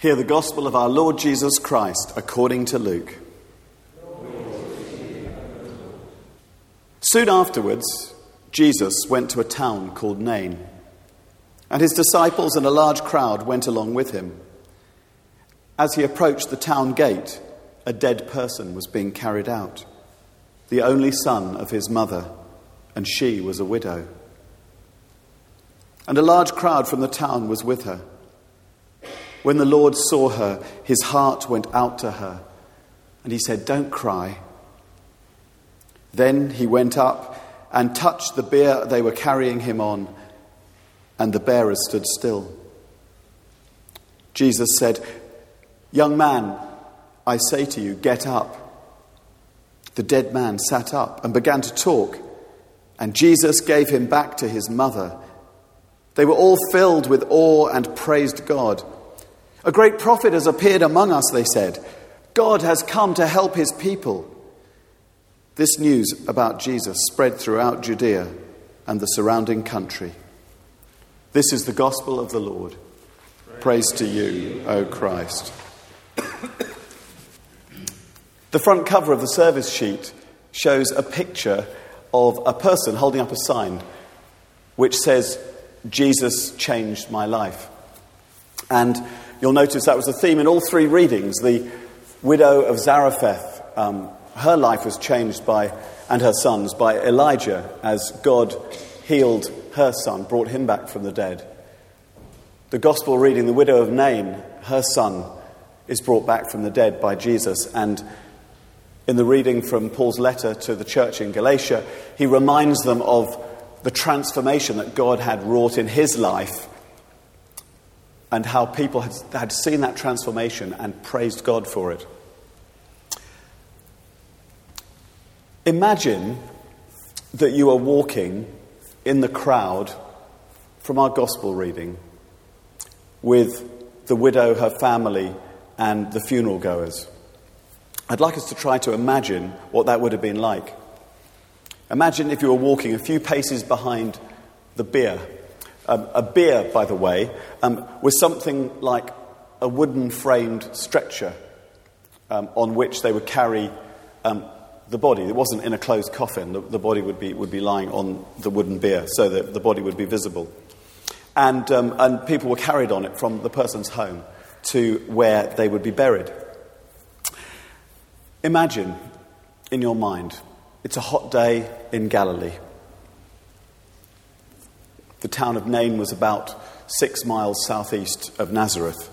Hear the gospel of our Lord Jesus Christ according to Luke. Soon afterwards, Jesus went to a town called Nain, and his disciples and a large crowd went along with him. As he approached the town gate, a dead person was being carried out, the only son of his mother, and she was a widow. And a large crowd from the town was with her. When the Lord saw her, his heart went out to her, and he said, Don't cry. Then he went up and touched the bier they were carrying him on, and the bearers stood still. Jesus said, Young man, I say to you, get up. The dead man sat up and began to talk, and Jesus gave him back to his mother. They were all filled with awe and praised God. A great prophet has appeared among us, they said. God has come to help his people. This news about Jesus spread throughout Judea and the surrounding country. This is the gospel of the Lord. Praise to you, O Christ. The front cover of the service sheet shows a picture of a person holding up a sign which says, Jesus changed my life. And you'll notice that was a theme in all three readings. The widow of Zarephath, um, her life was changed by, and her sons, by Elijah as God healed her son, brought him back from the dead. The gospel reading, the widow of Nain, her son, is brought back from the dead by Jesus. And in the reading from Paul's letter to the church in Galatia, he reminds them of the transformation that God had wrought in his life and how people had, seen that transformation and praised God for it. Imagine that you are walking in the crowd from our gospel reading with the widow, her family, and the funeral goers. I'd like us to try to imagine what that would have been like. Imagine if you were walking a few paces behind the bier. Um, a bier, by the way, um, was something like a wooden framed stretcher um, on which they would carry um, the body. It wasn't in a closed coffin, the, the, body would be, would be lying on the wooden bier so that the body would be visible. And, um, and people were carried on it from the person's home to where they would be buried. Imagine in your mind, it's a hot day in Galilee. The town of Nain was about six miles southeast of Nazareth.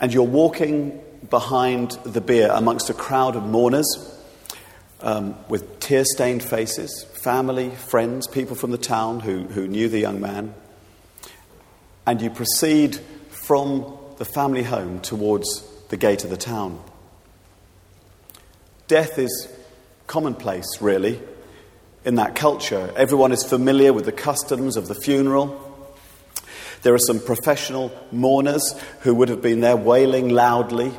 And you're walking behind the bier amongst a crowd of mourners um, with tear stained faces, family, friends, people from the town who, who knew the young man. And you proceed from the family home towards the gate of the town. Death is commonplace, really, in that culture. Everyone is familiar with the customs of the funeral. There are some professional mourners who would have been there wailing loudly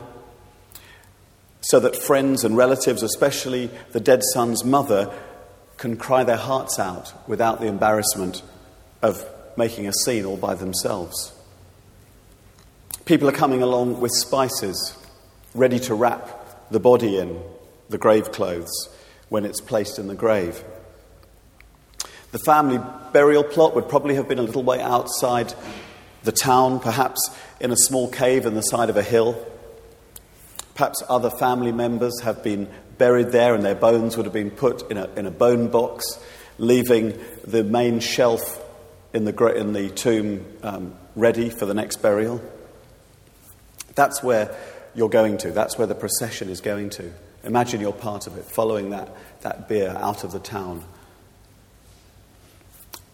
so that friends and relatives, especially the dead son's mother, can cry their hearts out without the embarrassment of making a scene all by themselves. People are coming along with spices, ready to wrap the body in the grave clothes when it's placed in the grave. The family burial plot would probably have been a little way outside the town, perhaps in a small cave in the side of a hill. Perhaps other family members have been buried there and their bones would have been put in a, in a bone box, leaving the main shelf in the, in the tomb um, ready for the next burial. That's where you're going to, that's where the procession is going to. Imagine you're part of it, following that, that bier out of the town.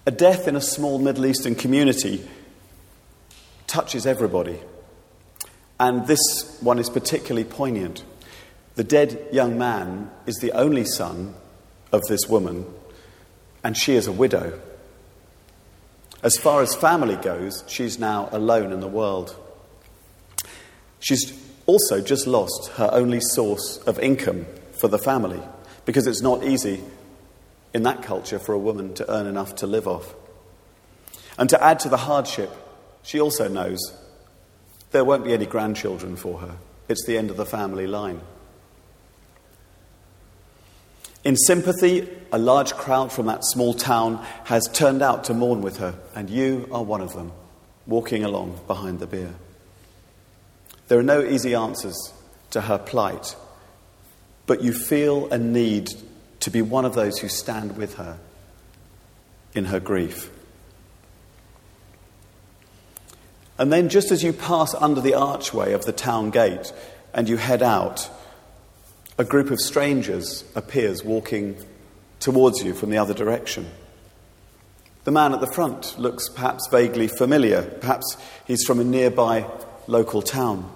A death in a small Middle Eastern community touches everybody. And this one is particularly poignant. The dead young man is the only son of this woman, and she is a widow. As far as family goes, she's now alone in the world. She's also just lost her only source of income for the family because it's not easy in that culture for a woman to earn enough to live off. And to add to the hardship, she also knows There won't be any grandchildren for her. It's the end of the family line. In sympathy, a large crowd from that small town has turned out to mourn with her, and you are one of them, walking along behind the bier. There are no easy answers to her plight, but you feel a need to be one of those who stand with her in her grief. And then, just as you pass under the archway of the town gate and you head out, a group of strangers appears walking towards you from the other direction. The man at the front looks perhaps vaguely familiar. Perhaps he's from a nearby local town.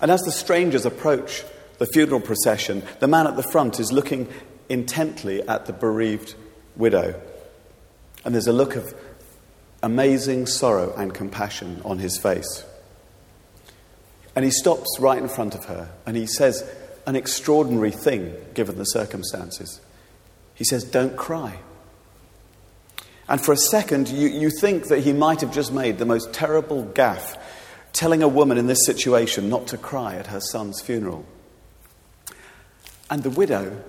And as the strangers approach the funeral procession, the man at the front is looking intently at the bereaved widow. And there's a look of amazing sorrow and compassion on his face. And he stops right in front of her and he says an extraordinary thing given the circumstances. He says, Don't cry. And for a second, you, you think that he might have just made the most terrible gaffe, telling a woman in this situation not to cry at her son's funeral. And the widow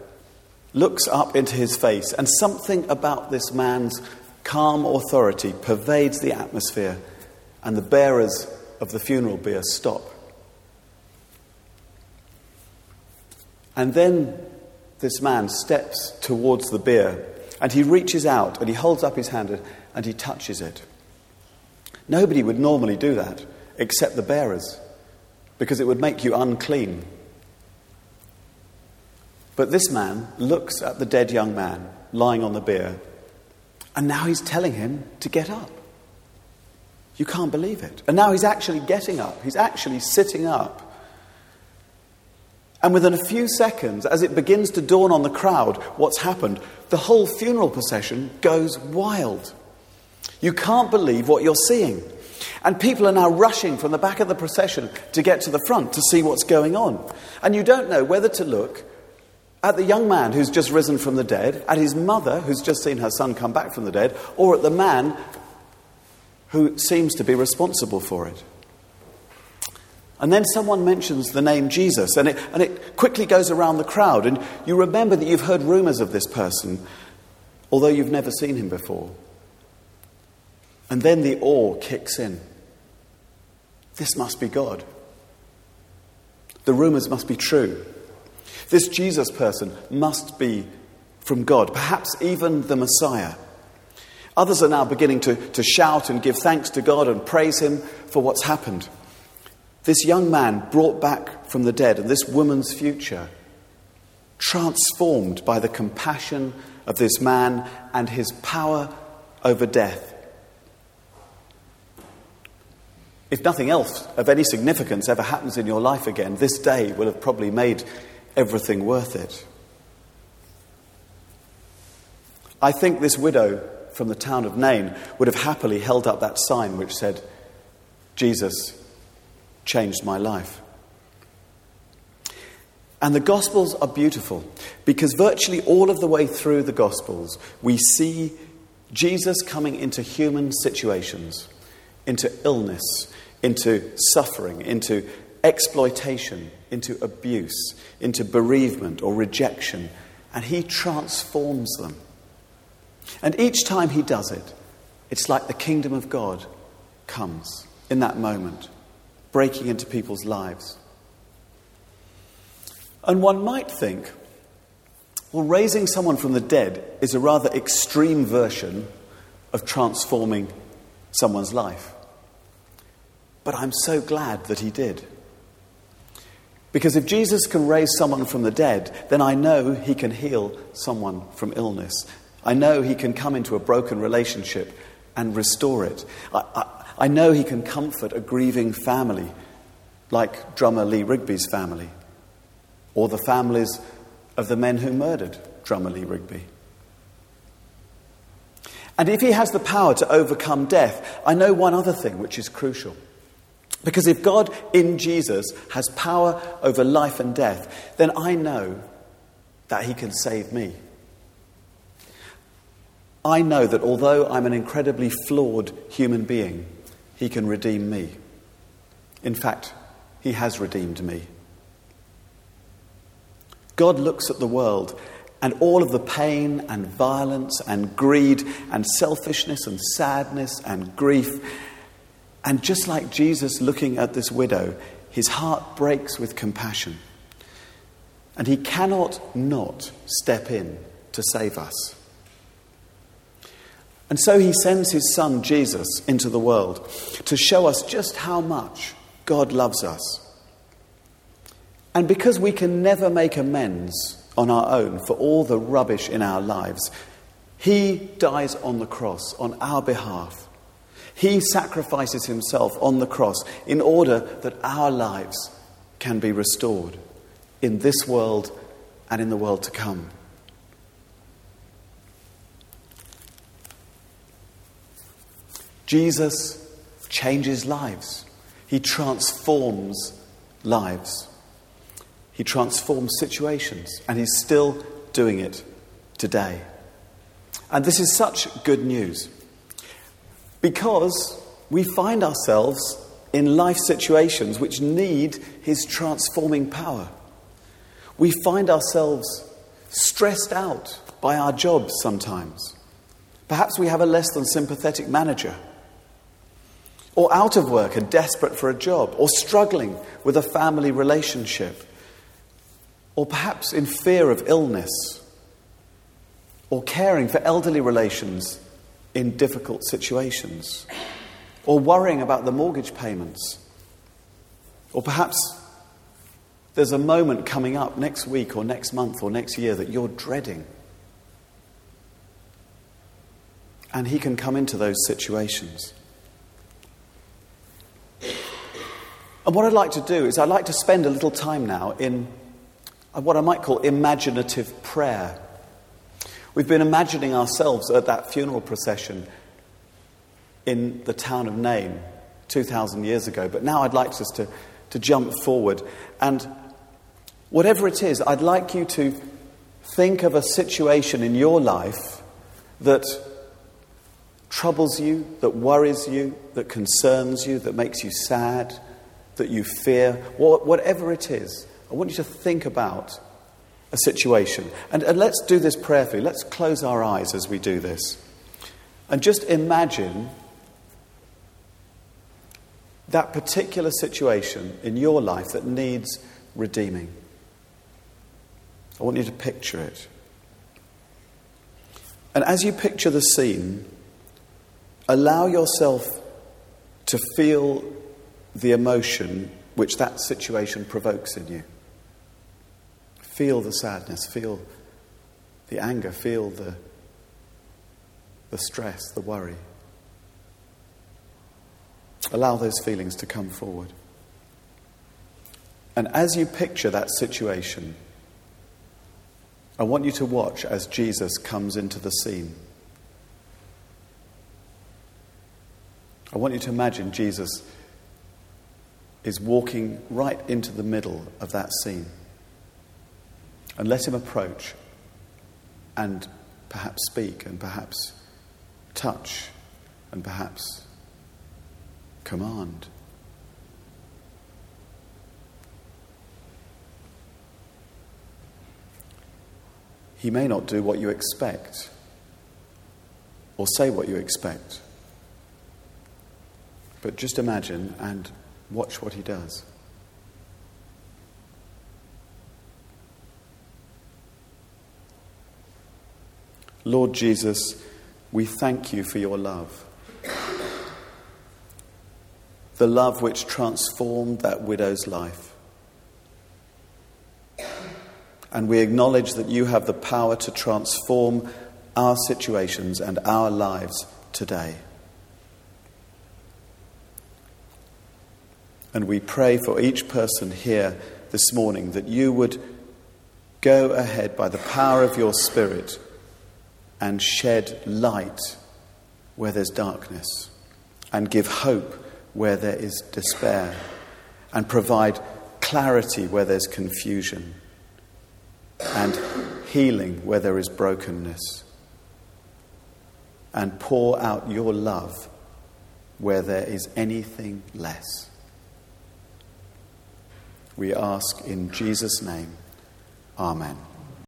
looks up into his face, and something about this man's calm authority pervades the atmosphere, and the bearers of the funeral bier stop. And then this man steps towards the bier and he reaches out and he holds up his hand and he touches it. Nobody would normally do that except the bearers because it would make you unclean. But this man looks at the dead young man lying on the bier and now he's telling him to get up. You can't believe it. And now he's actually getting up, he's actually sitting up. And within a few seconds, as it begins to dawn on the crowd what's happened, the whole funeral procession goes wild. You can't believe what you're seeing. And people are now rushing from the back of the procession to get to the front to see what's going on. And you don't know whether to look at the young man who's just risen from the dead, at his mother who's just seen her son come back from the dead, or at the man who seems to be responsible for it. And then someone mentions the name Jesus, and it, and it quickly goes around the crowd. And you remember that you've heard rumors of this person, although you've never seen him before. And then the awe kicks in. This must be God. The rumors must be true. This Jesus person must be from God, perhaps even the Messiah. Others are now beginning to, to shout and give thanks to God and praise Him for what's happened. This young man brought back from the dead and this woman's future, transformed by the compassion of this man and his power over death. If nothing else of any significance ever happens in your life again, this day will have probably made everything worth it. I think this widow from the town of Nain would have happily held up that sign which said, Jesus changed my life. And the Gospels are beautiful because virtually all of the way through the Gospels, we see Jesus coming into human situations, into illness, into suffering, into exploitation, into abuse, into bereavement or rejection, and he transforms them. And each time he does it, it's like the kingdom of God comes in that moment breaking into people's lives. And one might think, well, raising someone from the dead is a rather extreme version of transforming someone's life. But I'm so glad that he did. Because if Jesus can raise someone from the dead, then I know he can heal someone from illness. I know he can come into a broken relationship and restore it. I, I, I know he can comfort a grieving family, like drummer Lee Rigby's family, or the families of the men who murdered drummer Lee Rigby. And if he has the power to overcome death, I know one other thing which is crucial. Because if God in Jesus has power over life and death, then I know that he can save me. I know that although I'm an incredibly flawed human being, he can redeem me. In fact, He has redeemed me. God looks at the world and all of the pain and violence and greed and selfishness and sadness and grief. And just like Jesus looking at this widow, his heart breaks with compassion. And he cannot not step in to save us. And so he sends his son Jesus into the world to show us just how much God loves us. And because we can never make amends on our own for all the rubbish in our lives, he dies on the cross on our behalf. He sacrifices himself on the cross in order that our lives can be restored in this world and in the world to come. Jesus changes lives, he transforms lives. He transforms situations, and He's still doing it today. And this is such good news because we find ourselves in life situations which need His transforming power. We find ourselves stressed out by our jobs sometimes. Perhaps we have a less than sympathetic manager, or out of work and desperate for a job, or struggling with a family relationship or perhaps in fear of illness, or caring for elderly relations in difficult situations, or worrying about the mortgage payments, or perhaps there's a moment coming up next week or next month or next year that you're dreading. And He can come into those situations. And what I'd like to do is, I'd like to spend a little time now in what I might call imaginative prayer. We've been imagining ourselves at that funeral procession in the town of Nain 2,000 years ago, but now I'd like us to, to jump forward. And whatever it is, I'd like you to think of a situation in your life that troubles you, that worries you, that concerns you, that makes you sad, that you fear, whatever it is. I want you to think about a situation. And, and let's do this prayerfully. Let's close our eyes as we do this. And just imagine that particular situation in your life that needs redeeming. I want you to picture it. And as you picture the scene, allow yourself to feel the emotion which that situation provokes in you. Feel the sadness, feel the anger, feel the, the stress, the worry. Allow those feelings to come forward. And as you picture that situation, I want you to watch as Jesus comes into the scene. I want you to imagine Jesus is walking right into the middle of that scene. And let him approach and perhaps speak and perhaps touch and perhaps command. He may not do what you expect or say what you expect, but just imagine and watch what he does. Lord Jesus, we thank you for your love. The love which transformed that widow's life. And we acknowledge that you have the power to transform our situations and our lives today. And we pray for each person here this morning that you would go ahead by the power of your Spirit and shed light where there's darkness, and give hope where there is despair, and provide clarity where there's confusion, and healing where there is brokenness, and pour out your love where there is anything less. We ask in Jesus' name. Amen.